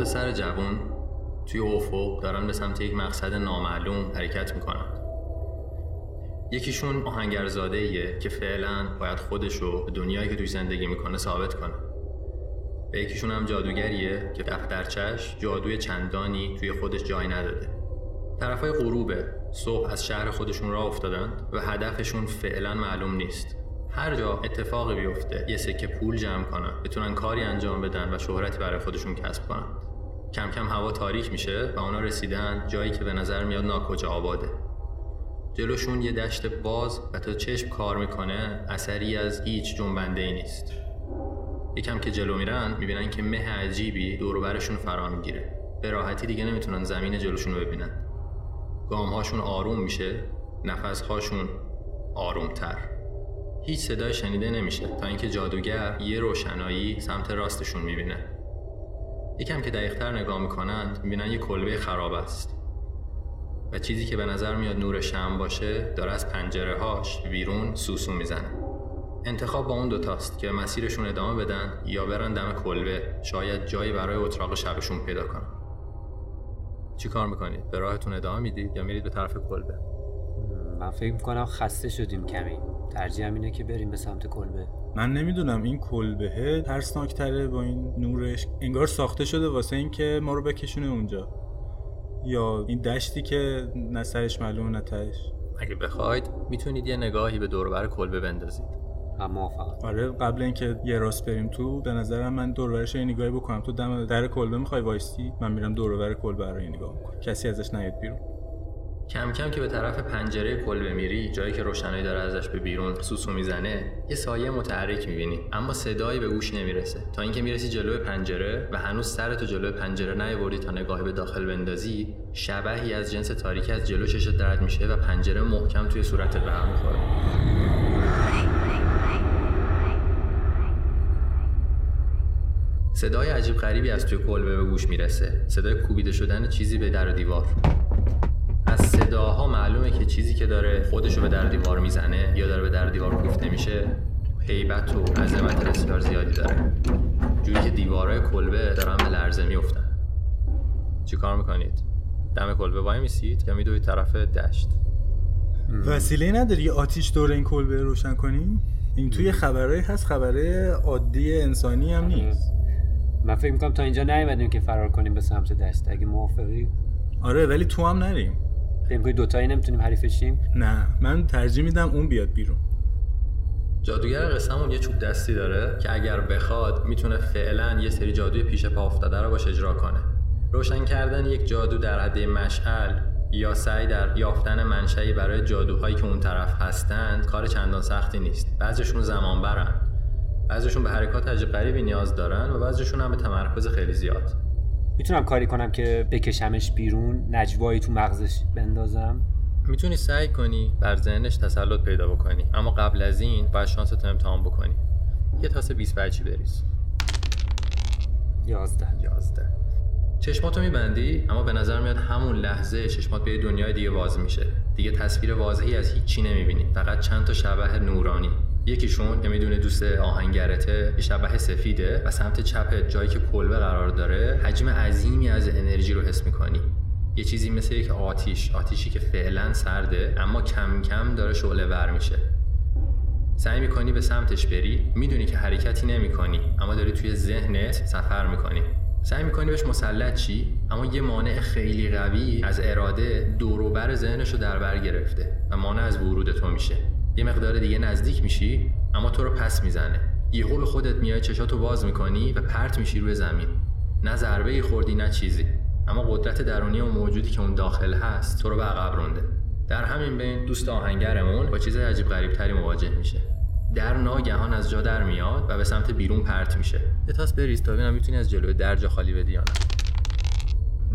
پسر جوون توی افق دارن به سمت یک مقصد نامعلوم حرکت می‌کنن. یکیشون آهنگرزاده ایه که فعلا باید خودشو به دنیایی که توی زندگی می‌کنه ثابت کنه. به یکیشون هم جادوگریه که دفترچش جادوی چندانی توی خودش جای نداده. طرفای غروبه صبح از شهر خودشون را افتادن و هدفشون فعلا معلوم نیست. هر جا اتفاقی بیفته یه سکه پول جمع کنن بتونن کاری انجام بدن و شهرتی برای خودشون کسب کنن. کم کم هوا تاریک میشه و اونا رسیدن جایی که به نظر میاد ناکجا آباده. جلوشون یه دشت باز و تا چشم کار می‌کنه اثری از هیچ جنبنده ای نیست. یکم که جلو میرن می‌بینن که مه عجیبی دوروبرشون فرا می‌گیره. به راحتی دیگه نمی‌تونن زمین جلوشون رو ببینن. گامهاشون آروم میشه نفسهاشون آرومتر. هیچ صدای شنیده نمیشه تا اینکه جادوگر یه روشنایی سمت راستشون می‌بینه. یکم که دقیقتر نگاه می‌کنند می‌بینن یه کلبه خراب است. و چیزی که به نظر میاد نور شم باشه داره از پنجره هاش بیرون سوسو می‌زنه. انتخاب با اون دوتاست که مسیرشون ادامه بدن یا برن دم کلبه شاید جایی برای اتراق شبشون پیدا کنن. چی کار می‌کنید؟ به راهتون ادامه می‌دید یا میرید به طرف کلبه؟ من فکر می‌کنم خسته شدیم کمی. ترجیح اینه که بریم به سمت کلبه. من نمی‌دونم این کلبه ترسناکتره با این نورش. انگار ساخته شده واسه اینکه ما رو بکشونه اونجا. یا این دشتی که نه سرش معلوم نه تهش. اگه بخواید می‌تونید یه نگاهی به دوربر کلبه بندازید. هم موافقم آره قبل اینکه یه راست بریم تو به نظرم من دور برش یه نگاهی بکنم. تو دم در کلبه می‌خوای وایستی؟ من میرم دور بر کلبه رو یه نگاه می‌کنم. کسی ازش نیاد بیرون. کم کم که به طرف پنجره کلبه میری جایی که روشنایی داره ازش به بیرون سوسو می‌زنه یه سایه متحرک می‌بینی. اما صدایی به گوش نمی‌رسه. تا اینکه می‌رسی جلوی پنجره و هنوز سرتو جلوی پنجره نیاوردی تا نگاهی به داخل بندازی شبهی از جنس تاریکی از جلو چشت درد میشه و پنجره محکم توی صورتت به هم می‌خوره. صدای عجیب غریبی از توی کلبه به گوش می‌رسه. صدای کوبیده شدن چیزی به در و دیوار. از صداها معلومه که چیزی که داره خودشو به در دیوار می‌زنه یا داره به در دیوار کوفته میشه هیبت و عظمت بسیار زیادی داره. جوری که دیوارهای کلبه دارن به لرزه میفتن. چی کار می‌کنید؟ دم کلبه وای میسید یا میدوید طرف دشت؟ وسیله نداری یه آتیش دور این کلبه روشن کنیم این توی خبرهایی هست خبره عادی انسانی هم نیست. من فکر می‌کنم تا اینجا نیومدیم که فرار کنیم به سمت دشت. اگه موافقی. آره ولی تو هم نریم. فکر می‌کنی دوتایی نمی‌تونیم حریف شیم نه من ترجیح میدم اون بیاد بیرون. جادوگر قسمون یه چوب دستی داره که اگر بخواد می‌تونه فعلا یه سری جادوی پیش پا افتاده رو باش اجرا کنه. روشن کردن یک جادو در حد مشعل یا سعی در یافتن منشأی برای جادوهایی که اون طرف هستند کار چندان سختی نیست. بعضیشون زمان برن بعضیشون به حرکات عجیب غریبی نیاز دارن و بعضیشون هم به تمرکز خیلی زیاد. می‌تونم کاری کنم که بکشمش بیرون نجوایی تو مغزش بندازم؟ می‌تونی سعی کنی بر ذهنش تسلط پیدا بکنی اما قبل از این باید شانست امتحان بکنی. یه تاسه 20 بچی بریز. یازده. یازده. چشماتو میبندی اما به نظر میاد همون لحظه چشمات به دنیای دیگه باز میشه. دیگه تصویر واضحی از هیچی نمی‌بینی. فقط چند تا شبه نورانی. یکیشون که می‌دونه دوست آهنگرته یه شبه سفیده و سمت چپ جایی که کلبه قرار داره حجم عظیمی از انرژی رو حس می‌کنی. یه چیزی مثل یک آتیش آتیشی که فعلا سرده اما کم کم داره شعله ور میشه. سعی می‌کنی به سمتش بری می‌دونی که حرکتی نمی‌کنی اما داری توی ذهنت سفر می‌کنی. سعی می‌کنی بهش مسلط چی اما یه مانع خیلی قوی از اراده دوروبر ذهنش رو در بر گرفته و مانع از ورود تو میشه. یه مقدار دیگه نزدیک میشی اما تو رو پس می‌زنه. یهو به خودت میای چشاتو باز می‌کنی و پرت میشی روی زمین. نه ضربه خوردی نه چیزی. اما قدرت درونی و موجودی که اون داخل هست تو رو به عقب رونده. در همین بین دوست آهنگرمون با چیز عجیب غریب تری مواجه میشه. در ناگهان از جا در میاد و به سمت بیرون پرت میشه. یه تاس بریز تا ببینم می‌تونی از جلوی در جا خالی بدی یا نه.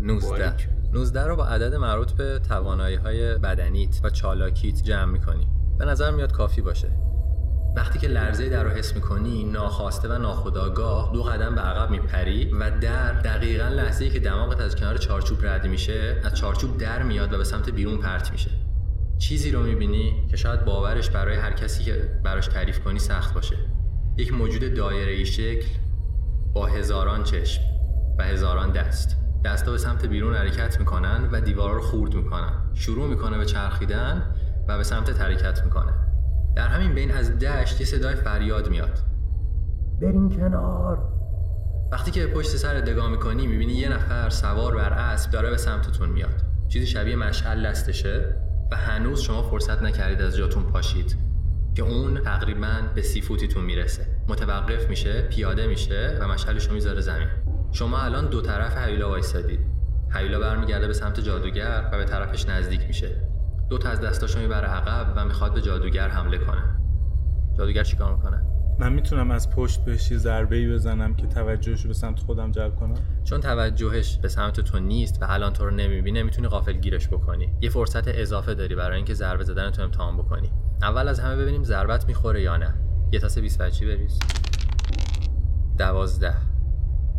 19 19 رو با عدد مربوط به توانایی های بدنیت و چالاکیت جمع می‌کنی. به نظر میاد کافی باشه. وقتی که لرزه در رو حس می‌کنی ناخواسته و ناخداگاه دو قدم به عقب میپری و در دقیقا لحظه ای که دماغت از کنار چارچوب رد میشه از چارچوب در میاد و به سمت بیرون پرت میشه. چیزی رو می‌بینی که شاید باورش برای هر کسی که براش تعریف کنی سخت باشه. یک موجود دایره ای شکل با هزاران چشم و هزاران دست. دستا به سمت بیرون حرکت می‌کنن و دیوارا رو خورد می‌کنن. شروع می‌کنه به چرخیدن و به سمت حرکت می‌کنه. در همین بین از دشت یه صدای فریاد میاد. برین کنار. وقتی که پشت سر دگاه می‌کنی می‌بینی یه نفر سوار بر اسب داره به سمتتون میاد. چیزی شبیه مشعل دستشه و هنوز شما فرصت نکردید از جاتون پاشید که اون تقریبا به سی فوتیتون می‌رسه. متوقف میشه پیاده میشه و مشعلش رو می‌ذاره زمین. شما الان دو طرف حیولا وایسادید. حیولا برمیگرده به سمت جادوگر و به طرفش نزدیک میشه. دو تا از دستاشو می‌بره عقب و می‌خواد به جادوگر حمله کنه. جادوگر چیکار می‌کنه؟ من می‌تونم از پشت بهش یه ضربه ای بزنم که توجهش رو به سمت خودم جلب کنم؟ چون توجهش به سمت تو نیست و الان تو رو نمی‌بینه می‌تونی غافل گیرش بکنی. یه فرصت اضافه داری برای اینکه ضربه زدن تو امتحان بکنی. اول از همه ببینیم ضربت می‌خوره یا نه. یه تاس 20 وجهی بریز. دوازده.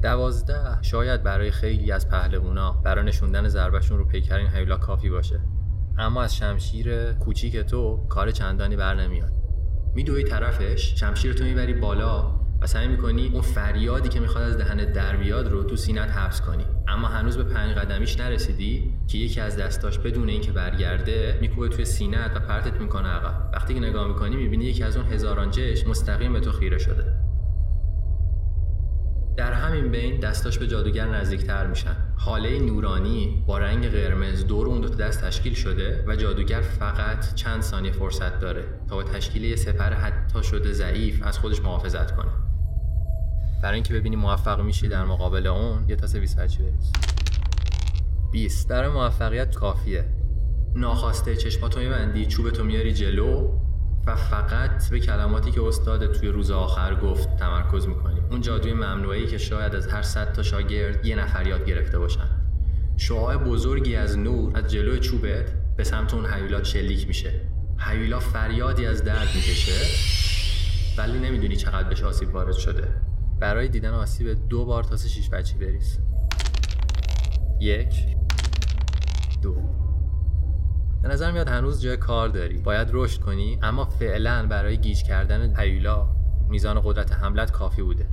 دوازده. شاید برای خیلی از پهلوونا برای نشوندن ضربهشون رو پیکر این هیولا کافی باشه. اما از شمشیر کوچیک تو کار چندانی بر نمیاد. میدوی طرفش شمشیر تو می‌بری بالا و سعی می‌کنی اون فریادی که می‌خواد از دهن در بیاد رو تو سینت حبس کنی. اما هنوز به پنج قدمیش نرسیدی که یکی از دستاش بدون اینکه برگرده میکوبه توی سینت و پرتت می‌کنه عقب. وقتی که نگاه می‌کنی می‌بینی یکی از اون هزاران چشم مستقیم به تو خیره شده. در همین بین دستاش به جادوگر نزدیکتر میشن. حاله نورانی با رنگ قرمز دور اون دو دست تشکیل شده و جادوگر فقط چند ثانیه فرصت داره تا با تشکیل یه سپر حتی شده ضعیف از خودش محافظت کنه. برای اینکه ببینی موفق میشی در مقابل اون یه 20 بچی بریز. 20 در موفقیت کافیه. ناخواسته چشماتو میبندی چوبتو میاری جلو و فقط به کلماتی که استاد توی روز آخر گفت تمرکز می‌کنی اون جادوی ممنوعی که شاید از هر صد تا شاگرد یه نفر یاد گرفته باشن. شعاع بزرگی از نور از جلو چوبت به سمت اون حیولا شلیک میشه. حیولا فریادی از درد می‌کشه ولی نمی‌دونی چقدر بهش آسیب وارد شده. برای دیدن آسیب دو بار تاسه شیش بچی بریز. یک دو. به نظر میاد هنوز جای کار داری. باید رشد کنی اما فعلا برای گیج کردن هیولا میزان قدرت حملت کافی بوده.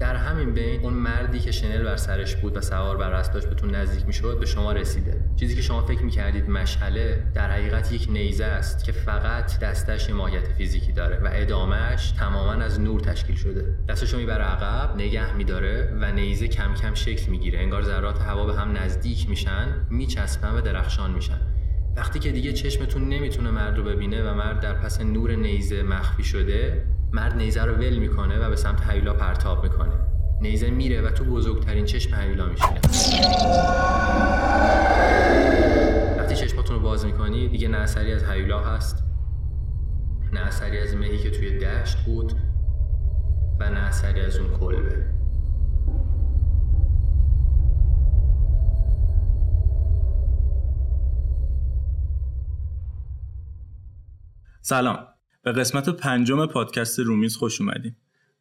در همین بین اون مردی که شنل بر سرش بود و سوار بر اسب داشت بهتون نزدیک می‌شد به شما رسیده. چیزی که شما فکر می‌کردید مشعله در حقیقت یک نیزه است که فقط دستش ماهیت فیزیکی داره و ادامهش تماما از نور تشکیل شده. دستشو می‌بره عقب نگه میداره و نیزه کم کم شکل می‌گیره. انگار ذرات هوا به هم نزدیک میشن میچسبن و درخشان میشن. وقتی که دیگه چشمتون نمی‌تونه مرد رو ببینه و مرد در پس نور نیزه مخفی شده مرد نیزه رو ول می‌کنه و به سمت هیولا پرتاب می‌کنه. نیزه میره و تو بزرگترین چشم هیولا میشینه. وقتی چشماتون رو باز می‌کنی دیگه نه اثری از هیولا هست نه اثری از مهی که توی دشت بود و نه اثری از اون کلبه. سلام. به قسمت پنجم پادکست رومیز خوش اومدیم.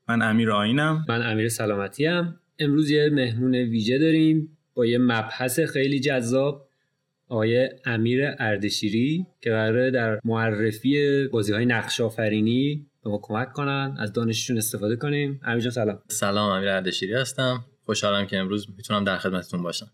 من امیر آینم من امیر سلامتی هم. امروز یه مهمون ویژه داریم با یه مبحث خیلی جذاب آقای امیر اردشیری که قراره در معرفی بازی های نقش آفرینی به ما کمک کنن از دانششون استفاده کنیم. امیر جان سلام. سلام امیر اردشیری هستم. خوشحالم که امروز می‌تونم در خدمتتون باشم.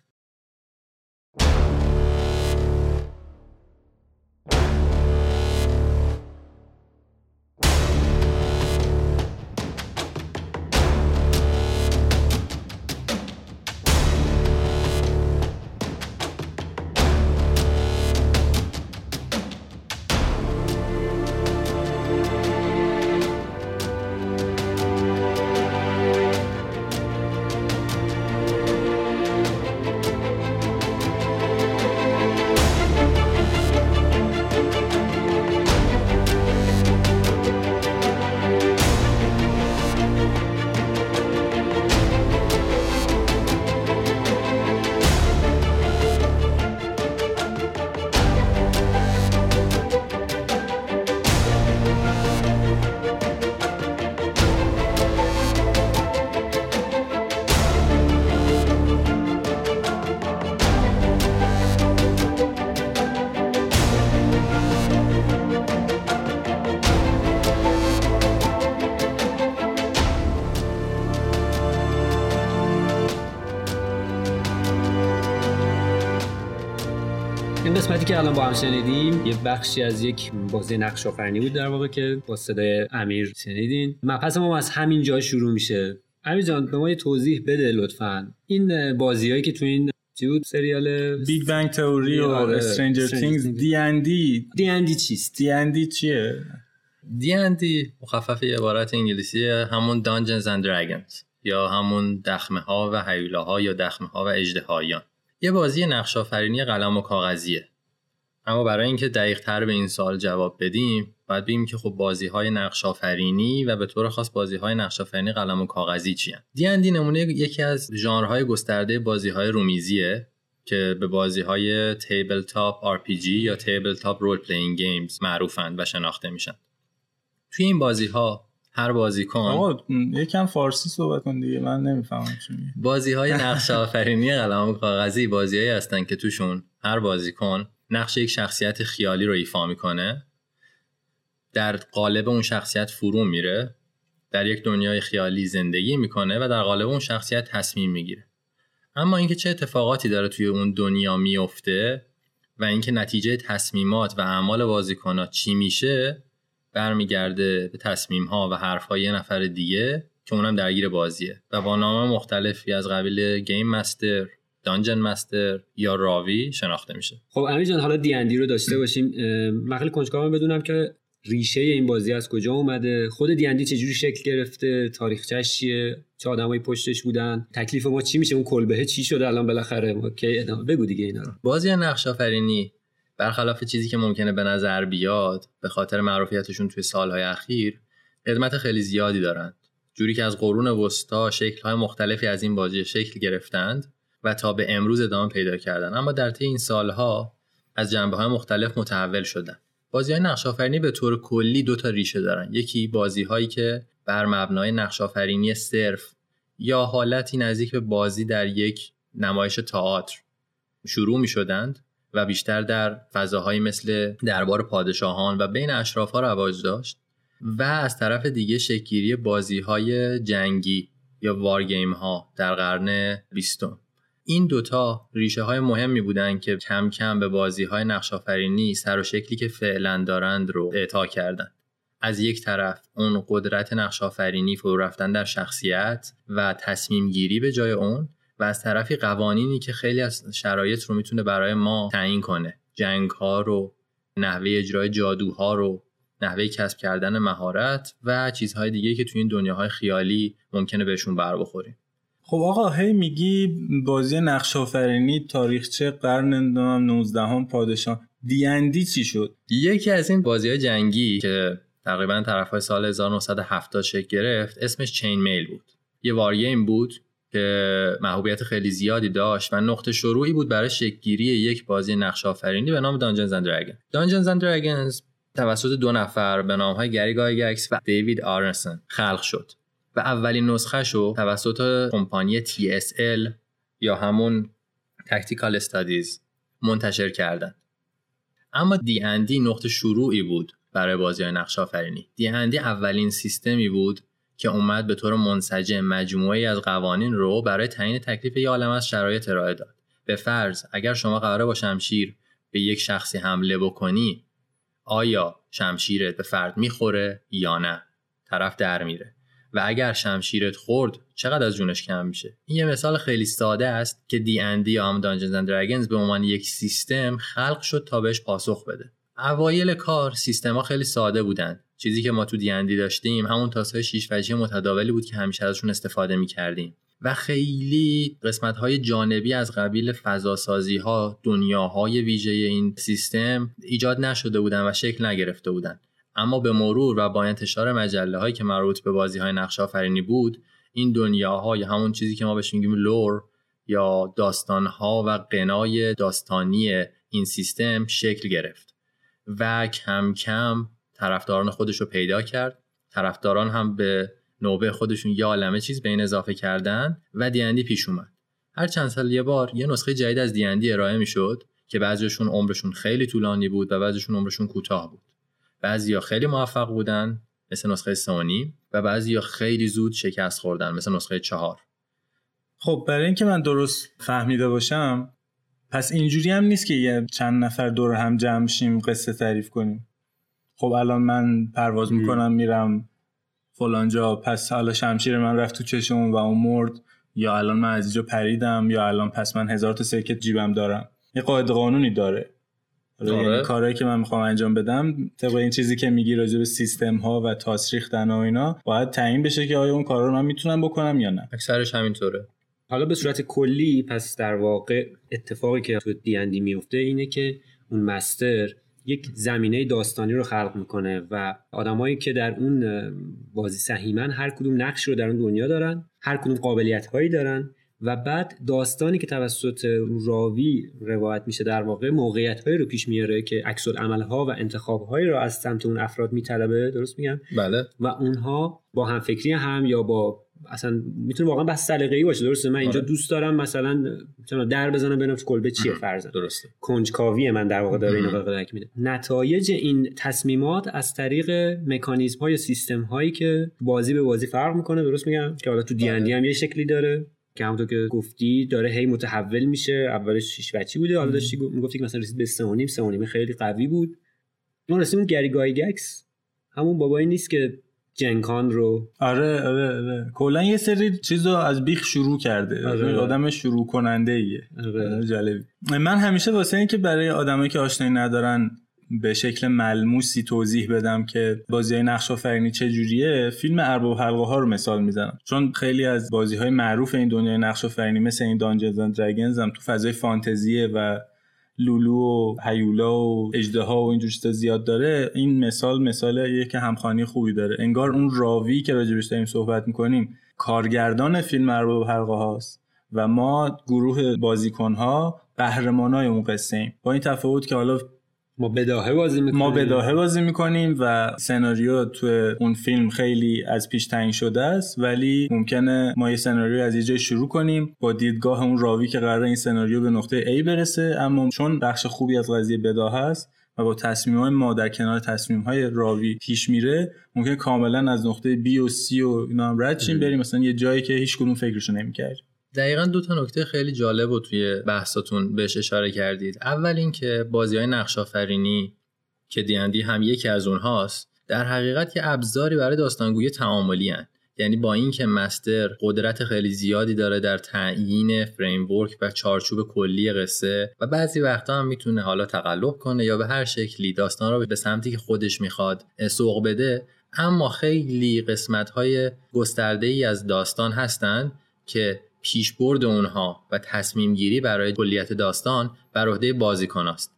این قسمتی که الان با هم شنیدیم یه بخشی از یک بازی نقش آفرینی بود در واقع که با صدای امیر شنیدین. مبحث ما از همین جا شروع میشه. امیر جان به ما یه توضیح بده لطفا. این بازیهایی که تو این چی بود؟ سریال Big Bang Theory و Stranger Things. دی ان دی دی اندی چیست؟ دی ان دی چیه؟ D&D مخفف یه عبارت انگلیسی همون Dungeons and Dragons یا همون دخمه ها و هیولا ها یا دخمه ها و اژدهایان. یه بازی نقش آفرینی قلم و کاغذیه. اما برای اینکه دقیق تر به این سوال جواب بدیم باید بگیم که خب بازی های نقش و به طور خاص بازی های نقش قلم و کاغذی چیه. D&D نمونه یکی از ژانرهای گسترده بازی های رومیزیه که به بازی های tabletop RPG یا tabletop role playing games معروفند و شناخته میشن. توی این بازی ها هر بازیکن. آقا یکم فارسی صحبت کن دیگه من نمی‌فهمم چی بازی های نقش آفرینی قلم و کاغذی بازیهایی هستن که توشون هر بازیکن نقش یک شخصیت خیالی رو ایفا می‌کنه. در قالب اون شخصیت فرو میره در یک دنیای خیالی زندگی می‌کنه و در قالب اون شخصیت تصمیم می‌گیره. اما اینکه چه اتفاقاتی داره توی اون دنیا میفته و اینکه نتیجه تصمیمات و اعمال بازیکنها چی میشه برمیگرده به تصمیم ها و حرف های یه نفر دیگه که اونم درگیر بازیه. و با نام مختلفی از قبیل گیم مستر، دانجن مستر یا راوی شناخته میشه. خب امیر جان حالا دی رو داشته باشیم. من خیلی کنجکاوم بدونم که ریشه این بازی از کجا اومده. خود دی اندی چجوری شکل گرفته؟ تاریخچش چیه؟ چه آدمایی پشتش بودن؟ تکلیف ما چی میشه؟ اون کلبه چی شده الان بالاخره؟ ما کی ادامه؟ بگو دیگه اینا رو. بازی نقش آفرینی برخلاف چیزی که ممکنه به نظر بیاد به خاطر معروفیتشون توی سالهای اخیر قدمت خیلی زیادی دارند. جوری که از قرون وسطا شکل‌های مختلفی از این بازی شکل گرفتند و تا به امروز ادامه پیدا کردن. اما در طی این سالها از جنبه های مختلف متحول شدن. بازی های نقش به طور کلی دو تا ریشه دارن. یکی بازی هایی که بر مبنای نقش آفرینی صرف یا حالتی نزدیک به بازی در یک نمایش تئاتر شروع می شدند و بیشتر در فضاهایی مثل دربار پادشاهان و بین اشراف ها رواج داشت و از طرف دیگه شکلگیری بازی های جنگی یا وارگیم ها در قرن بیستم. این دوتا ریشه های مهمی بودن که کم کم به بازی های نقش آفرینی سر و شکلی که فعلا دارند رو اعطا کردند. از یک طرف اون قدرت نقش آفرینی فرو رفتن در شخصیت و تصمیم گیری به جای اون و از طرفی قوانینی که خیلی از شرایط رو می‌تونه برای ما تعیین کنه. جنگ ها رو نحوه اجرای جادوها رو نحوه کسب کردن مهارت و چیزهای دیگه که توی این دنیاهای خیالی ممکنه بهشون بر بخوریم. خب آقا هی میگی بازی نقش آفرینی تاریخچه قرن نمی‌دونم 19 هم پادشاه دیندی چی شد؟ یکی از این بازی های جنگی که تقریبا طرف های سال 1970 شکل گرفت اسمش چین میل بود. یه وارگیم بود که محبوبیت خیلی زیادی داشت و نقطه شروعی بود برای شکلگیری یک بازی نقش آفرینی به نام دانجنز اند دراگون دانجنز اند دراگونز توسط دو نفر به نام های گری گایگکس و دیوید آرنسون خلق شد و اولین نسخه شو توسط کمپانی TSR یا همون Tactical Studies منتشر کردند اما دی اندی نقطه شروعی بود برای بازی های نقش آفرینی. دی اندی اولین سیستمی بود که اومد به طور منسجم مجموعه‌ای از قوانین رو برای تعیین تکلیف یه عالم از شرایط ارائه داد. به فرض اگر شما قراره با شمشیر به یک شخصی حمله بکنی آیا شمشیرت به فرد می‌خوره یا نه؟ طرف در میره. و اگر شمشیرت خورد چقدر از جونش کم میشه؟ این یه مثال خیلی ساده است که دی اندی یا هم دانجنز اند دراگونز به عنوان یک سیستم خلق شد تا بهش پاسخ بده. اوایل کار سیستما خیلی ساده بودن چیزی که ما تو دی اندی داشتیم همون تاسهای شیش وجهی متداولی بود که همیشه ازشون استفاده می‌کردیم. و خیلی قسمت های جانبی از قبیل فضاسازی ها دنیاهای ویژه این سیستم ایجاد نشده بودن و شکل نگرفته بودن. اما به مرور و با انتشار مجله هایی که مربوط به بازی های نقش آفرینی بود این دنیاها یا همون چیزی که ما بهش میگیم لور یا داستان ها و قنای داستانی این سیستم شکل گرفت. و کم کم طرفداران خودش رو پیدا کرد. طرفداران هم به نوبه خودشون یه عالمه چیز به این اضافه کردن و دیندی پیش اومد. هر چند سال یه بار یه نسخه جدید از دیندی ارائه می‌شد که بعضیشون عمرشون خیلی طولانی بود و بعضیشون عمرشون کوتاه بود. بعضیا خیلی موفق بودن مثل نسخه سونی و بعضیا خیلی زود شکست خوردن مثل نسخه چهار. خب برای اینکه من درست فهمیده باشم پس اینجوری هم نیست که یه چند نفر دور هم جمع شیم قصه تعریف کنیم. خب الان من پرواز می‌کنم میرم فلانجا پس حالا شمشیر من رفت تو چشم و اون مرد. یا الان من از اینجا پریدم یا الان پس من هزار تا سرکت جیبم دارم. یه قاعده قانونی داره. یعنی کارهایی که من می‌خوام انجام بدم طبق این چیزی که میگی راجع به سیستم ها و تاس و اینا باید تعیین بشه که آیا اون کارا رو من می‌تونم بکنم یا نه. اکثرش همینطوره. حالا به صورت کلی پس در واقع اتفاقی که تو دیندی میفته اینه که اون مستر یک زمینه داستانی رو خلق می‌کنه و آدمایی که در اون بازی سهیمن هر کدوم نقش رو در اون دنیا دارن هر کدوم قابلیت هایی دارن و بعد داستانی که توسط راوی روایت میشه در واقع موقعیت هایی رو پیش میاره که عکس عمل ها و انتخاب هایی رو از سمت اون افراد میطلبه درست میگم؟ بله. و اونها با هم فکری هم یا با اصلا می‌تونه واقعا بس سلیقه‌ای باشه درسته؟ من اینجا آره. دوست دارم مثلا می‌تونم در بزنم ببینم کلبه چیه فرضاً درسته. کنجکاوی من در واقع داره اینو قلقلک میده. نتایج این تصمیمات از طریق مکانیزم های سیستم هایی که بازی به بازی فرق می‌کنه درست میگم؟ که حالا تو دی بله. هم یه شکلی داره که همونطور که گفتی داره هی متحول میشه. اولش شیش وجهی بوده حالا داشتی می‌گفتی که مثلا رسید به 3 و خیلی قوی بود. ما رسیدیم گری گایگکس همون بابایی نیست که Gen Con رو. آره آره آره. کلا یه سری چیز رو از بیخ شروع کرده. آره. آدم شروع کننده ایه آره. آره، جالبی. من همیشه واسه این که برای آدمایی که آشنایی ندارن به شکل ملموسی توضیح بدم که بازی های نقش آفرینی چه جوریه فیلم ارباب حلقه ها رو مثال می‌زنم. چون خیلی از بازی های معروف این دنیای نقش آفرینی مثل این Dungeons and هم تو فضای فانتزیه و لولو و هیولا و اجده ها و اینجور چیزا زیاد داره این مثال مثال که همخانی خوبی داره. انگار اون راوی که راجبش داریم صحبت می‌کنیم کارگردان فیلم ارباب حلقه هاست و ما گروه بازیکن ها قهرمان اون قصه ایم. با این تفاوت که حالا ما بداهه بازی می‌کنیم. ما بداهه بازی می‌کنیم و سناریو تو اون فیلم خیلی از پیش تعیین شده است ولی ممکنه ما یه سناریو از یه جای شروع کنیم با دیدگاه اون راوی که قرار این سناریو به نقطه A برسه. اما چون بخش خوبی از قضیه بداهه است و با تصمیم های ما در کنار تصمیم های راوی پیش میره ممکن کاملا از نقطه B و C و اینا هم رد بریم مثلا یه جایی که هیچ کدوم فکرشو نمی‌کرد. دقیقا دو تا نکته خیلی جالب و توی بحثاتون بهش اشاره کردید اول اینکه بازی های نقش آفرینی که دیندی هم یکی از اونهاست در حقیقت یه ابزاری برای داستانگویی تعاملی هن. یعنی با اینکه master قدرت خیلی زیادی داره در تعیین framework و چارچوب کلی قصه و بعضی وقتا هم می‌تونه حالا تقلب کنه یا به هر شکلی داستان رو به سمتی که خودش می‌خواد سوق بده اما خیلی قسمت های گسترده از داستان هستند که پیشبرد اونها و تصمیم گیری برای کلیت داستان بر عهده بازیکن است.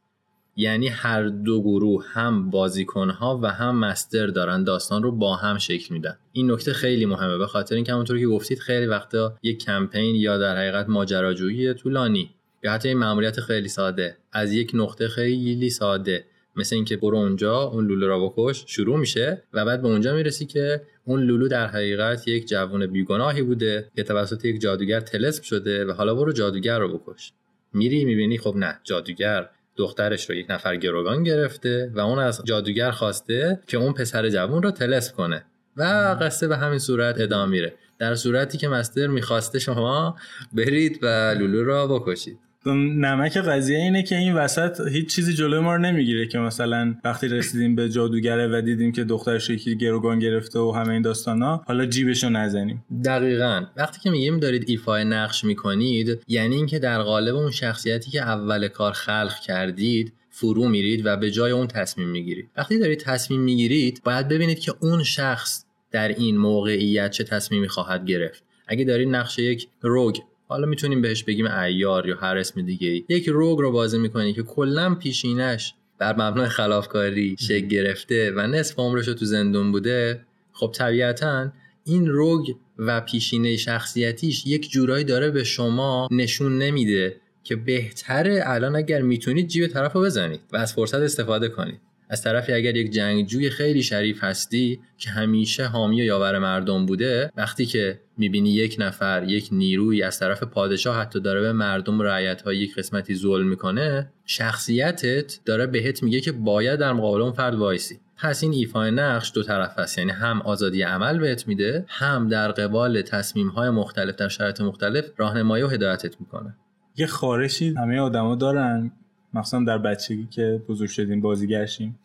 یعنی هر دو گروه هم بازیکن ها و هم مستر دارن داستان رو با هم شکل میدن. این نکته خیلی مهمه. به خاطر اینکه همونطور که گفتید خیلی وقتا یک کمپین یا در حقیقت ماجراجویی طولانی. یا حتی این معمولیت خیلی ساده. از یک نقطه خیلی ساده. مثل اینکه برو اونجا اون لولو را بکش شروع میشه و بعد به اونجا می‌رسی که اون لولو در حقیقت یک جوان بیگناهی بوده که توسط یک جادوگر تلسم شده و حالا برو جادوگر رو بکش. میری می‌بینی خب نه جادوگر دخترش رو یک نفر گروگان گرفته و اون از جادوگر خواسته که اون پسر جوان رو تلسم کنه و قصه به همین صورت ادامه میره. در صورتی که مستر می‌خواسته شما برید و لولو را بکشید. نمک قضیه اینه که این وسط هیچ چیزی جلوی ما رو نمی‌گیره که مثلا وقتی رسیدیم به جادوگره و دیدیم که دخترش یکی گروگان گرفته و همه این داستانا حالا جیبشو نزنیم. دقیقا. وقتی که میگیم دارید ایفای نقش می‌کنید یعنی اینکه در قالب اون شخصیتی که اول کار خلق کردید فرو میرید و به جای اون تصمیم می‌گیرید. وقتی دارید تصمیم می‌گیرید باید ببینید که اون شخص در این موقعیت چه تصمیمی خواهد گرفت. اگه دارید نقش یک روگ حالا می‌تونیم بهش بگیم عیار یا هر اسم دیگه یک rogue رو بازی می‌کنی که کلا پیشینش بر مبنای خلافکاری شکل گرفته و نصف عمرش رو تو زندون بوده خب طبیعتا این rogue و پیشینه شخصیتیش یک جورایی داره به شما نشون نمیده که بهتره الان اگر می‌تونید جیب طرف رو بزنید و از فرصت استفاده کنید. از طرفی اگر یک جنگجوی خیلی شریف هستی که همیشه حامی و یاور مردم بوده وقتی که می‌بینی یک نفر یک نیروی از طرف پادشاه حتی داره به مردم و رعیت های یک قسمتی ظلم می‌کنه شخصیتت داره بهت میگه که باید در مقابل اون فرد وایسی. پس این ایفای نقش دو طرفه است. یعنی هم آزادی عمل بهت میده هم در قبال تصمیم های مختلف در شرایط مختلف راهنمایی و هدایتت می‌کنه. یه خارشی همه آدما دارن. مخصوصا در بچگی که بزرگ شدیم بازیگرشیم.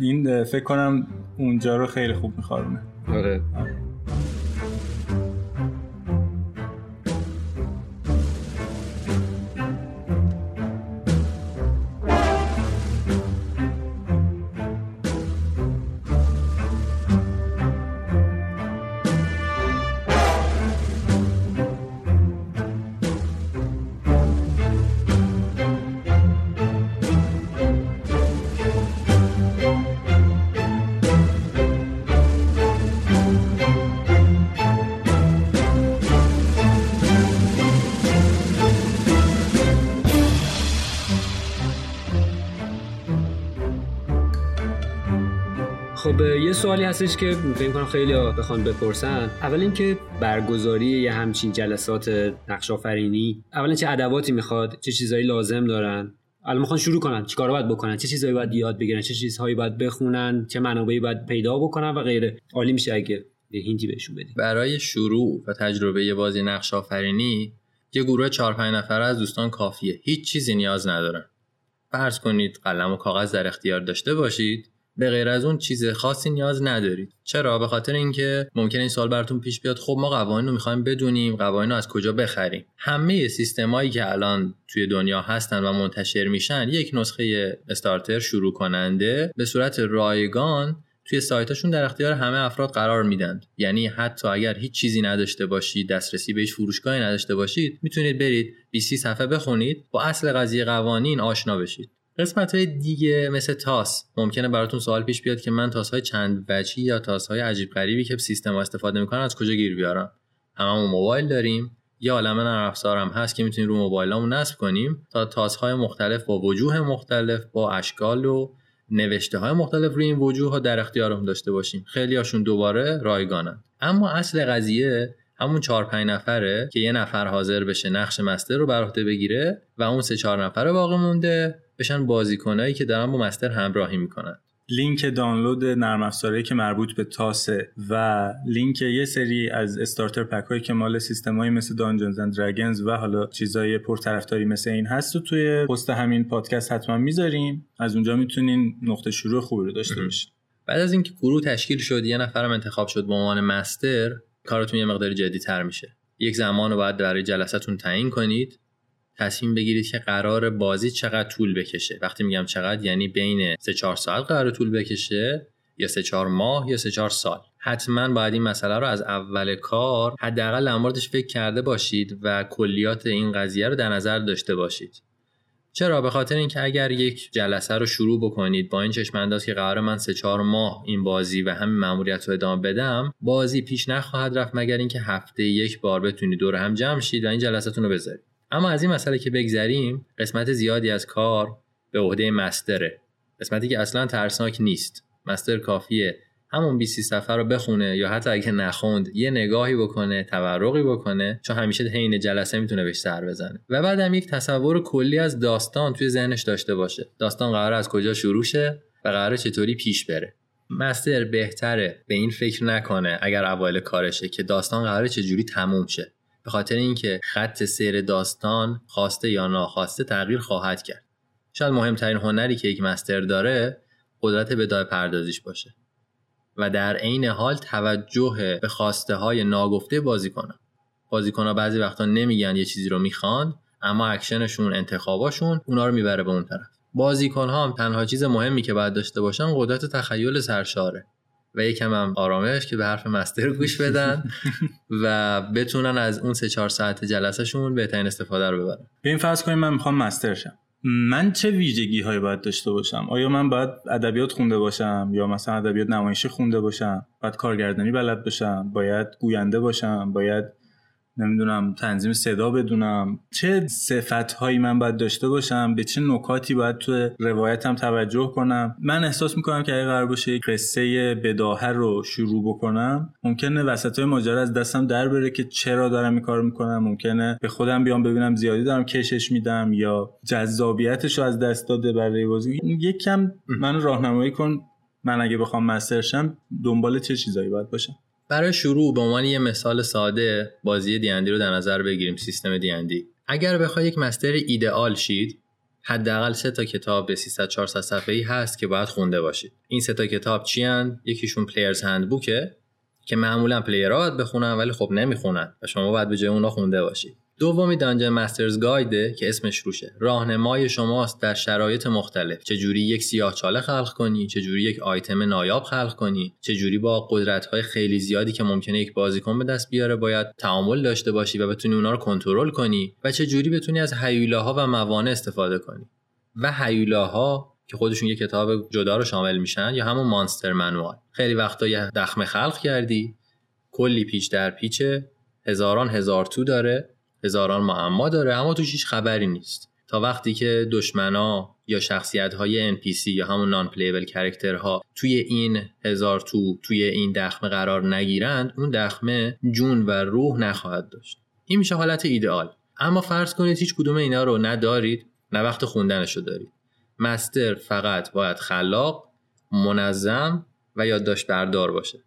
این فکر کنم اونجا رو خیلی خوب میخوارونه آره. خب یه سوالی هستش که فکر کنم خیلی بخوان بپرسن. اول اینکه برگزاری یه همچین جلسات نقش آفرینی اولا چه ادواتی می‌خواد؟ چه چیزهایی لازم دارن؟ الان می‌خوان شروع کنن. چیکارا باید بکنن؟ چه چیزهایی باید یاد بگیرن؟ چه چیزهایی باید بخونن؟ چه منابعی باید پیدا بکنن؟ و غیره. عالی میشه اگه یه هینتی بهشون بدید برای شروع و تجربه بازی نقش آفرینی یه گروه 4 5 نفره از دوستان کافیه. هیچ چیزی نیاز ندارن. فرض کنید قلم و کاغذ در اختیار داشته باشید. به غیر از اون چیز خاصی نیاز ندارید. چرا؟ به خاطر اینکه ممکن این سال براتون پیش بیاد خب ما قوانین رو می‌خوایم بدونیم قوانین رو از کجا بخریم. همه سیستمایی که الان توی دنیا هستن و منتشر میشن یک نسخه استارتر شروع کننده به صورت رایگان توی سایتاشون در اختیار همه افراد قرار میدن. یعنی حتی اگر هیچ چیزی نداشته باشید دسترسی به هیچ فروشگاهی نداشته باشید می‌تونید برید 20 صفحه بخونید با اصل قضیه قوانین آشنا بشید. قسمت های دیگه مثل تاس. ممکنه براتون سوال پیش بیاد که من تاس های چند وجهی یا تاس های عجیب غریبی که سیستم استفاده می‌کنن از کجا گیر بیارم؟ هممون موبایل داریم. یا عالم نرم افزار هم هست که می‌تونیم رو موبایلمون نصب کنیم تا تاس های مختلف با وجوه مختلف با اشکال و نوشته های مختلف روی این وجوه ها در اختیارمون داشته باشیم. خیلی هاشون دوباره رایگانن اما اصل قضیه همون چهار پنج نفره که یه نفر حاضر بشه نقش مستر رو بر عهده بگیره و اون سه چهار نفر باقی مونده بشن بازیکنایی که دارن با master همراهی می‌کنن. لینک دانلود نرم افزاری که مربوط به تاسه و لینک یه سری از starter pack هایی که مال سیستمایی مثل Dungeons and Dragons و حالا چیزای پرطرفداری مثل این هست و توی پست همین پادکست حتما می‌ذاریم از اونجا می‌تونین نقطه شروع خوبی رو داشته باشین. بعد از اینکه گروه تشکیل شد یه نفرم انتخاب شد به عنوان master کارتون یه مقدار جدی تر میشه. یک زمان رو باید برای جلساتون تعیین کنید. تصمیم بگیرید که قرار بازی چقدر طول بکشه. وقتی میگم چقدر یعنی بین 3 4 ساعت قرار طول بکشه یا 3 4 ماه یا 3 4 سال. حتما باید این مسئله رو از اول کار حداقل در فکر کرده باشید و کلیات این قضیه رو در نظر داشته باشید. چرا؟ به خاطر اینکه اگر یک جلسه رو شروع بکنید با این چشم انداز که قرار من سه چهار ماه این بازی و همین مأموریت رو ادامه بدم بازی پیش نخواهد رفت مگر اینکه هفته یک بار بتونید دور هم جمع شید و این جلساتون رو بذارید. اما از این مسئله که بگذریم قسمت زیادی از کار به عهده مستره. قسمتی که اصلا ترسناک نیست. مستر کافیه. همون 20 صفحه رو بخونه یا حتی اگه نخوند یه نگاهی بکنه تورقی بکنه چون همیشه حین جلسه می‌تونه بهش سر بزنه. و بعدم یک تصور کلی از داستان توی ذهنش داشته باشه. داستان قرار از کجا شروع شه و قرار چطوری پیش بره. مستر بهتره. به این فکر نکنه اگر اوایل کارشه که داستان قراره چجوری تموم شه. به خاطر اینکه خط سیر داستان خواسته یا ناخواسته تغییر خواهد کرد. شاید مهمترین هنری که یک مستر داره قدرت بدای پردازیش باشه و در عین حال توجه به خواسته های ناگفته بازیکن ها بعضی وقتا نمیگن یه چیزی رو می‌خوان اما اکشنشون انتخاباشون اونا رو می‌بره به اون طرف. بازیکن ها هم تنها چیز مهمی که باید داشته باشن قدرت تخیل سرشاره. و یکم هم آرامش که به حرف مستر گوش بدن و بتونن از اون سه چهار ساعت جلسهشون بهترین استفاده رو ببرن. به این فرض کنیم من می‌خوام مستر شم. من چه ویژگی هایی باید داشته باشم؟ آیا من باید ادبیات خونده باشم یا مثلا ادبیات نمایشی خونده باشم؟ باید کارگردانی بلد باشم؟ باید گوینده باشم؟ باید نمی‌دونم تنظیم صدا بدونم. چه صفت هایی من باید داشته باشم؟ به چه نکاتی باید تو روایتم توجه کنم؟ من احساس می‌کنم که اگه قرار باشه یک قصه بداهه رو شروع بکنم ممکنه وسط های ماجرا از دستم در بره که چرا دارم این کار می‌کنم. ممکنه به خودم بیام ببینم زیادی دارم کشش میدم یا جذابیتش رو از دست داده برای بازی. یک کم من راهنمایی کن. من اگه بخوام master شم دنبال چه چیزایی باید باشم؟ برای شروع به عنوان یه مثال ساده بازی دیندی رو در نظر بگیریم سیستم دیندی اگر بخوای یک master ایدئال شید حداقل سه تا کتاب به 300 400 صفحه‌ای هست که باید خونده باشید. این سه تا کتاب چی هن؟ یکیشون Player's Handbook ه که معمولا player ها باید بخونن ولی خب نمی‌خونن و شما باید به جای اونا خونده باشید. دومی Dungeon Master's Guide ه که اسمش روشه. راهنمای شماست در شرایط مختلف. چجوری یک سیاه چاله خلق کنی؟ چجوری یک آیتم نایاب خلق کنی؟ چجوری با قدرت های خیلی زیادی که ممکنه یک بازیکن به دست بیاره باید تعامل داشته باشی و بتونی اونا رو کنترل کنی؟ و چجوری بتونی از هیولاها و موانع استفاده کنی؟ و هیولاها که خودشون یه کتاب جدا رو شامل میشن یا همون Monster Manual. خیلی وقتا یه دخمه خلق کردی. کلی پیچ در پیچه. هزاران هزار تو داره. هزاران معما داره اما توش هیچ خبری نیست. تا وقتی که دشمنا یا شخصیت های NPC یا همون non-playable character ها توی این هزار تو توی این دخمه قرار نگیرند اون دخمه جون و روح نخواهد داشت. این میشه حالت ایدئال. اما فرض کنید هیچ کدوم اینا رو ندارید نه وقت خوندنش رو دارید. مستر فقط باید خلاق منظم و یادداشت بردار باشه.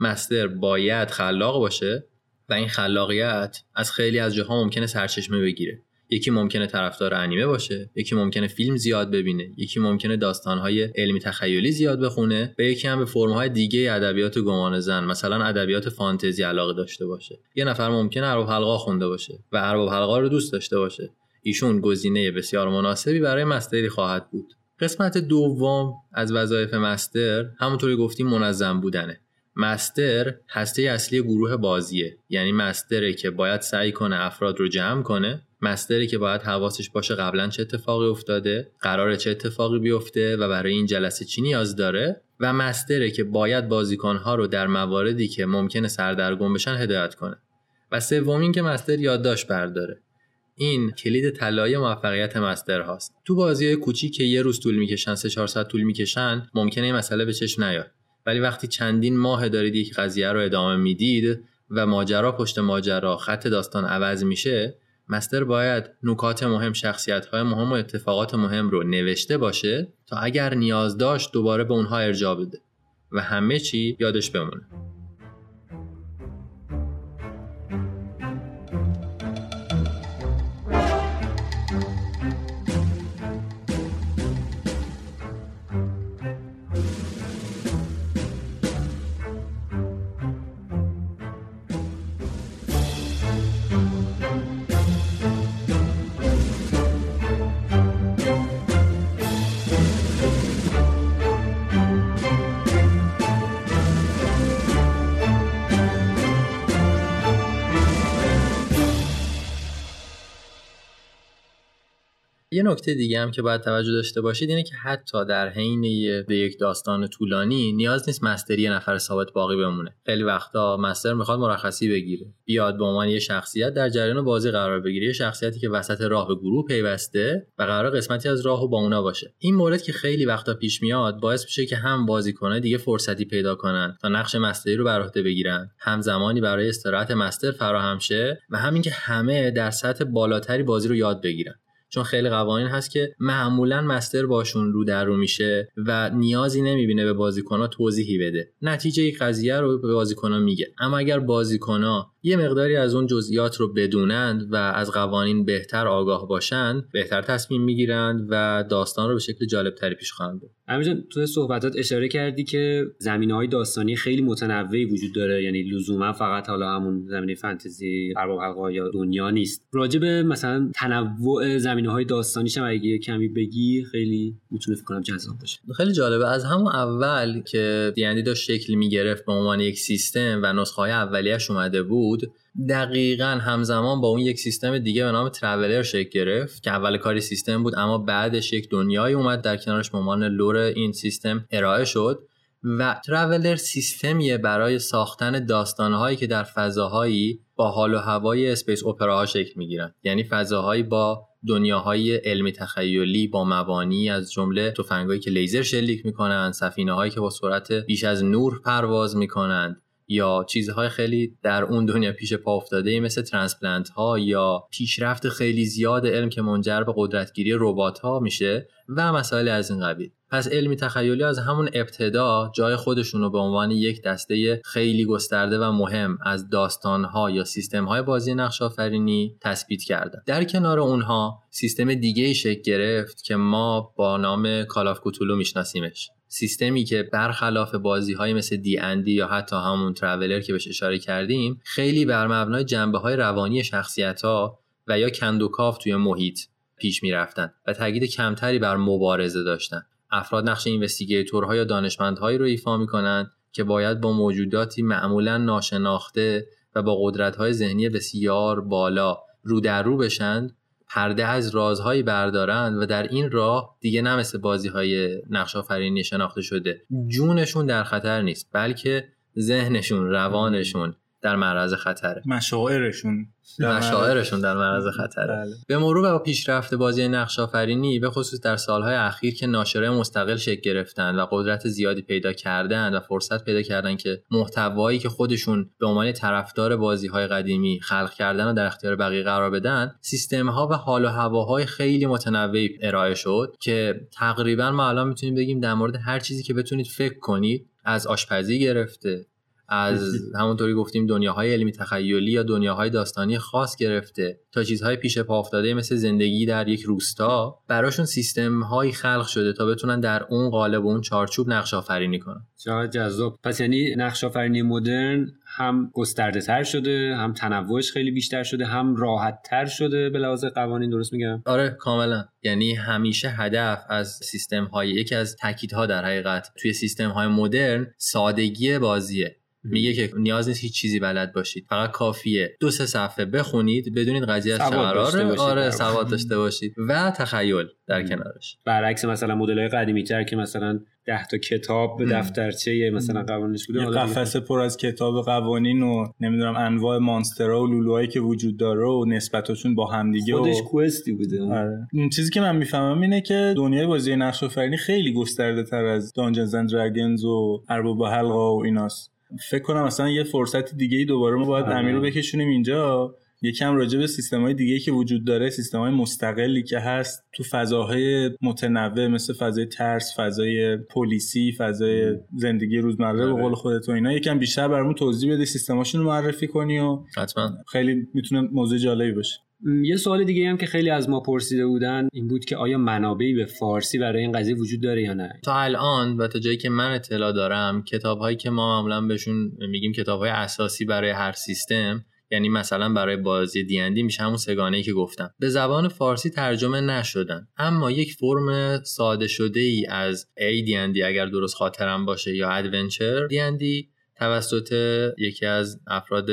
مستر باید خلاق باشه. و این خلاقیت از خیلی از جاها ممکنه سرچشمه بگیره. یکی ممکنه طرفدار انیمه باشه یکی ممکنه فیلم زیاد ببینه یکی ممکنه داستانهای علمی تخیلی زیاد بخونه و یکی هم به فرمهای دیگه ادبیات گمان زن مثلا ادبیات فانتزی علاقه داشته باشه. یه نفر ممکنه ارباب حلقا خونده باشه و ارباب حلقا رو دوست داشته باشه. ایشون گزینه بسیار مناسبی برای مستری خواهد بود. قسمت دوم از وظایف مستر همونطوری گفتیم منظم بودنه. مستر هسته اصلی گروه بازیه. یعنی مستره که باید سعی کنه افراد رو جمع کنه. مستری که باید حواسش باشه قبلا چه اتفاقی افتاده قرار چه اتفاقی بیفته و برای این جلسه چی نیاز داره. و مستره که باید بازیکنها رو در مواردی که ممکنه سردرگم بشن هدایت کنه. و سومین که مستر یادداشت برداره. این کلید طلایی موفقیت مستر هاست. تو بازی کوچیک که یه روز طول می‌کشن سه 400 طول می‌کشن ممکنه این مسئله به چشم نیاد. ولی وقتی چندین ماه دارید یک قضیه رو ادامه می‌دید و ماجرا پشت ماجرا خط داستان عوض میشه مستر باید نکات مهم شخصیت های مهم و اتفاقات مهم رو نوشته باشه تا اگر نیاز داشت دوباره به اونها ارجاع بده و همه چی یادش بمونه. یه نکته دیگه هم که باید توجه داشته باشید اینه که حتی در حین یک داستان طولانی نیاز نیست مستری یه نفر ثابت باقی بمونه. خیلی وقتا مستر می‌خواد مرخصی بگیره. بیاد به عنوان یه شخصیت در جریان بازی قرار بگیره. یه شخصیتی که وسط راه به گروه پیوسته و قرار قسمتی از راهو با اونا باشه. این مورد که خیلی وقتا پیش میاد باعث میشه که هم بازیکن‌ها دیگه فرصتی پیدا کنن تا نقش مستری رو بر عهده بگیرن هم زمانی برای استراحت مستر فراهم شه و همین که همه در سطح بالاتری بازی رو یاد بگیرن. چون خیلی قوانین هست که معمولا مستر باشون رو در رو میشه و نیازی نمی‌بینه به بازیکنها توضیحی بده. نتیجه قضیه رو به بازیکنها میگه. اما اگر بازیکنها یه مقداری از اون جزئیات رو بدونند و از قوانین بهتر آگاه باشند بهتر تصمیم می‌گیرند و داستان رو به شکل جالب تری پیش خواهند برد. همینجان تو صحبتات اشاره کردی که زمینه های داستانی خیلی متنوعی وجود داره. یعنی لزوما فقط حالا همون زمینه فانتزی ارباب حلقا یا دنیا نیست. راجب مثلا تنوع زمینه های داستانیش هم اگه کمی بگی خیلی می‌تونه فکر کنم جذاب باشه. خیلی جالبه. از همون اول که دیندی داشت شکل می‌گرفت به عنوان یک سیستم و نسخه های اولیش اومده بود دقیقا همزمان با اون یک سیستم دیگه به نام Traveller شکل گرفت که اول کاری سیستم بود اما بعدش یک دنیای اومد در کنارش عنوان lore این سیستم ارائه شد. و Traveller سیستمیه برای ساختن داستانهایی که در فضاهایی با حال و هوای space opera ها شکل می‌گیرن. یعنی فضاهایی با دنیاهای علمی تخیلی با مبانی از جمله تفنگایی که لیزر شلیک می‌کنن سفینه هایی که با سرعت بیش از نور پرواز می‌کنند. یا چیزهای خیلی در اون دنیا پیش پا افتاده مثل transplant ها یا پیشرفت خیلی زیاد علم که منجر به قدرتگیری ربات ها میشه و مسائل از این قبیل. پس علمی تخیلی از همون ابتدا جای خودشون رو به عنوان یک دسته خیلی گسترده و مهم از داستانها یا سیستمهای بازی نقش آفرینی تثبیت کردن. در کنار اونها سیستم دیگه ای شکل گرفت که ما با نام Call of Cthulhu میشناسیمش. سیستمی که برخلاف بازی های مثل دی اندی یا حتی همون Traveller که بهش اشاره کردیم خیلی بر مبنای جنبه های روانی شخصیت ها و یا کندوکاف توی محیط پیش می‌رفتن و تاکید کمتری بر مبارزه داشتن. افراد نقش اینوستیگیتورها یا دانشمندهایی رو ایفا می‌کنند که باید با موجوداتی معمولا ناشناخته و با قدرت‌های ذهنی بسیار بالا رو در رو بشند پرده از رازهایی بردارند و در این راه دیگه نه مثل بازی های نقش آفرینی شناخته شده. جونشون در خطر نیست بلکه ذهنشون روانشون در معرض خطره. مشاعرشون مشاعرشون در معرض خطره. بله. به مرور و پیشرفت بازی نقش آفرینی به خصوص در سالهای اخیر که ناشره مستقل شکل گرفتن و قدرت زیادی پیدا کردن و فرصت پیدا کردن که محتوایی که خودشون به عنوان طرفدار بازی های قدیمی خلق کردن و در اختیار بقیه قرار بدن سیستم ها و حال و هواهای خیلی متنوعی ارائه شد که تقریبا ما الان می‌تونیم بگیم در مورد هر چیزی که بتونید فکر کنید از آشپزی گرفته از همونطوری گفتیم دنیاهای علمی تخیلی یا دنیاهای داستانی خاص گرفته تا چیزهای پیش پا افتاده مثل زندگی در یک روستا براشون سیستم هایی خلق شده تا بتونن در اون قالب و اون چارچوب نقش آفرینی کنن. چقدر جذاب. پس یعنی نقش آفرینی مدرن هم گسترده تر شده هم تنوعش خیلی بیشتر شده هم راحت تر شده به لحاظ قوانین درست میگم؟ آره کاملا. یعنی همیشه هدف از سیستم های یکی از تاکیدها در حقیقت توی سیستم های مدرن سادگی بازیه. میگه که نیاز نیست هیچ چیزی بلد باشید. فقط کافیه. دو سه صفحه بخونید بدونید قضیه از قراره آره سواد داشته باشید. و تخیل در کنارش. برعکس مثلا مدل های قدیمی تر که مثلا ده تا کتاب به دفترچه مثلا قوانینش بوده قفسه پر از کتاب قوانین و نمی‌دونم انواع مانسترها و لولوهایی که وجود داره و نسبتاشون با همدیگه خودش و... کوستی بوده. آره. چیزی که من می‌فهمم اینه که دنیای بازی نقش آفرینی خیلی گسترده تر از دانجنز اند دراگونز و ارباب حلقا و ایناست. فکر کنم مثلا یه فرصت دیگه ای دوباره ما باید آره. امیر رو بکشونیم اینجا. یکم راجع به سیستم های دیگه که وجود داره سیستم های مستقلی که هست تو فضاهای متنوع مثل فضای ترس فضای پلیسی فضای زندگی روزمره به آره. قول خودت و اینا. یکم بیشتر برامون توضیح بده سیستماشون رو معرفی کنی و حتما. خیلی می‌تونه موضوع جالبی باشه. یه سوال دیگه هم که خیلی از ما پرسیده بودن این بود که آیا منابعی به فارسی برای این قضیه وجود داره یا نه؟ تا الان و تا جایی که من اطلاع دارم کتاب هایی که ما معمولا بهشون میگیم کتاب های اساسی برای هر سیستم یعنی مثلا برای بازی دیندی میشه همون سگانه ای که گفتم. به زبان فارسی ترجمه نشدن. اما یک فرم ساده شده ای از ای دیندی اگر درست خاطرم باشه یا ادونچر دیندی توسط یکی از افراد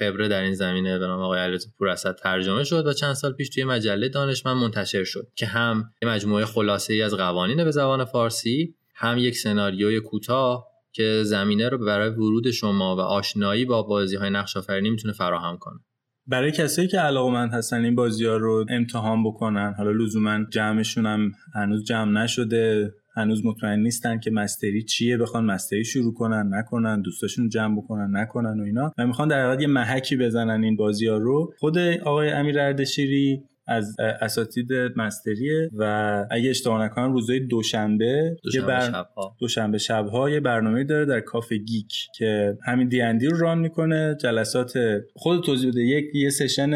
خبره در این زمینه به نام آقای علیرضا پوراسد ترجمه شد و چند سال پیش توی مجله دانشمند منتشر شد که هم یه مجموعه خلاصه ای از قوانین به زبان فارسی هم یک سناریوی کوتاه که زمینه رو برای ورود شما و آشنایی با بازی های نقش آفرینی می‌تونه فراهم کنه. برای کسایی که علاقمند هستن این بازی ها رو امتحان بکنن حالا لزوما جمعشون هم هنوز جمع نشده هنوز مطمئن نیستن که مستری چیه بخوان مستری شروع کنن نکنن دوستاشون جمع بکنن نکنن و اینا. و می‌خوان در واقع یه محکی بزنن این بازی ها رو. خود آقای امیر اردشیری از اساتید مستریه و اگه اشتباه نکنم روزهای دوشنبه دوشنبه بر... شبها. دوشنبه شبها یه برنامه داره در کافه گیک که همین دیندی رو run می‌کنه جلسات خود توضیح بده. یک یه session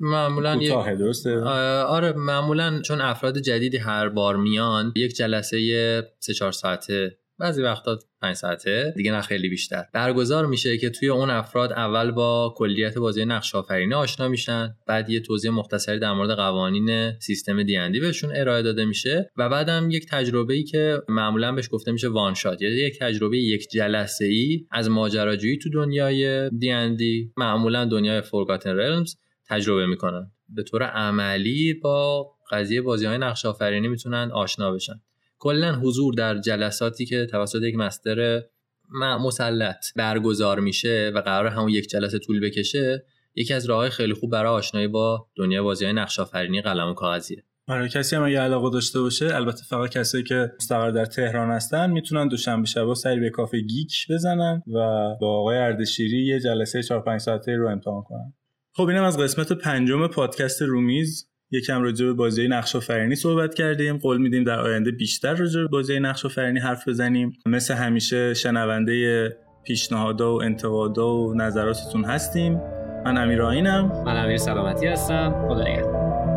معمولا کوتاه درسته؟ آره معمولا چون افراد جدیدی هر بار میان یک جلسه 3 4 ساعته بعضی وقتا 5 ساعته دیگه نه خیلی بیشتر. برگزار میشه که توی اون افراد اول با کلیت بازی نقش آفرینی آشنا میشن بعد یه توضیح مختصری در مورد قوانین سیستم دیندی بهشون ارائه داده میشه و بعدم یک تجربه ای که معمولا بهش گفته میشه one-shot یعنی یک تجربه یک جلسه ای از ماجراجویی تو دنیای دیندی معمولا دنیای Forgotten Realms تجربه می‌کنن. به طور عملی با قضیه بازی های نقش آفرینی می‌تونن آشنا بشن. کلا حضور در جلساتی که توسط یک مستر مسلط برگزار میشه و قرار همون یک جلسه طول بکشه یکی از راههای خیلی خوب برای آشنایی با دنیا بازی های نقش قلم و کاغذیه. برای آره، کسی هم اگه علاقه داشته باشه البته فقط کسایی که مستقر در تهران هستن می‌تونن دوشنبه شبا سری به کافه گیک بزنن و با آقای اردشیری یه جلسه 4 5 ساعته رو امتحان کنن. خب اینم از قسمت پنجم پادکست رومیز. یکم راجع به بازی نقش آفرینی صحبت کردیم. قول میدیم در آینده بیشتر راجع به بازی نقش آفرینی حرف بزنیم. مثل همیشه شنونده پیشنهادها و انتقادها و نظراتتون هستیم. من امیر آینم. من امیر سلامتی هستم. خدا نگهدار.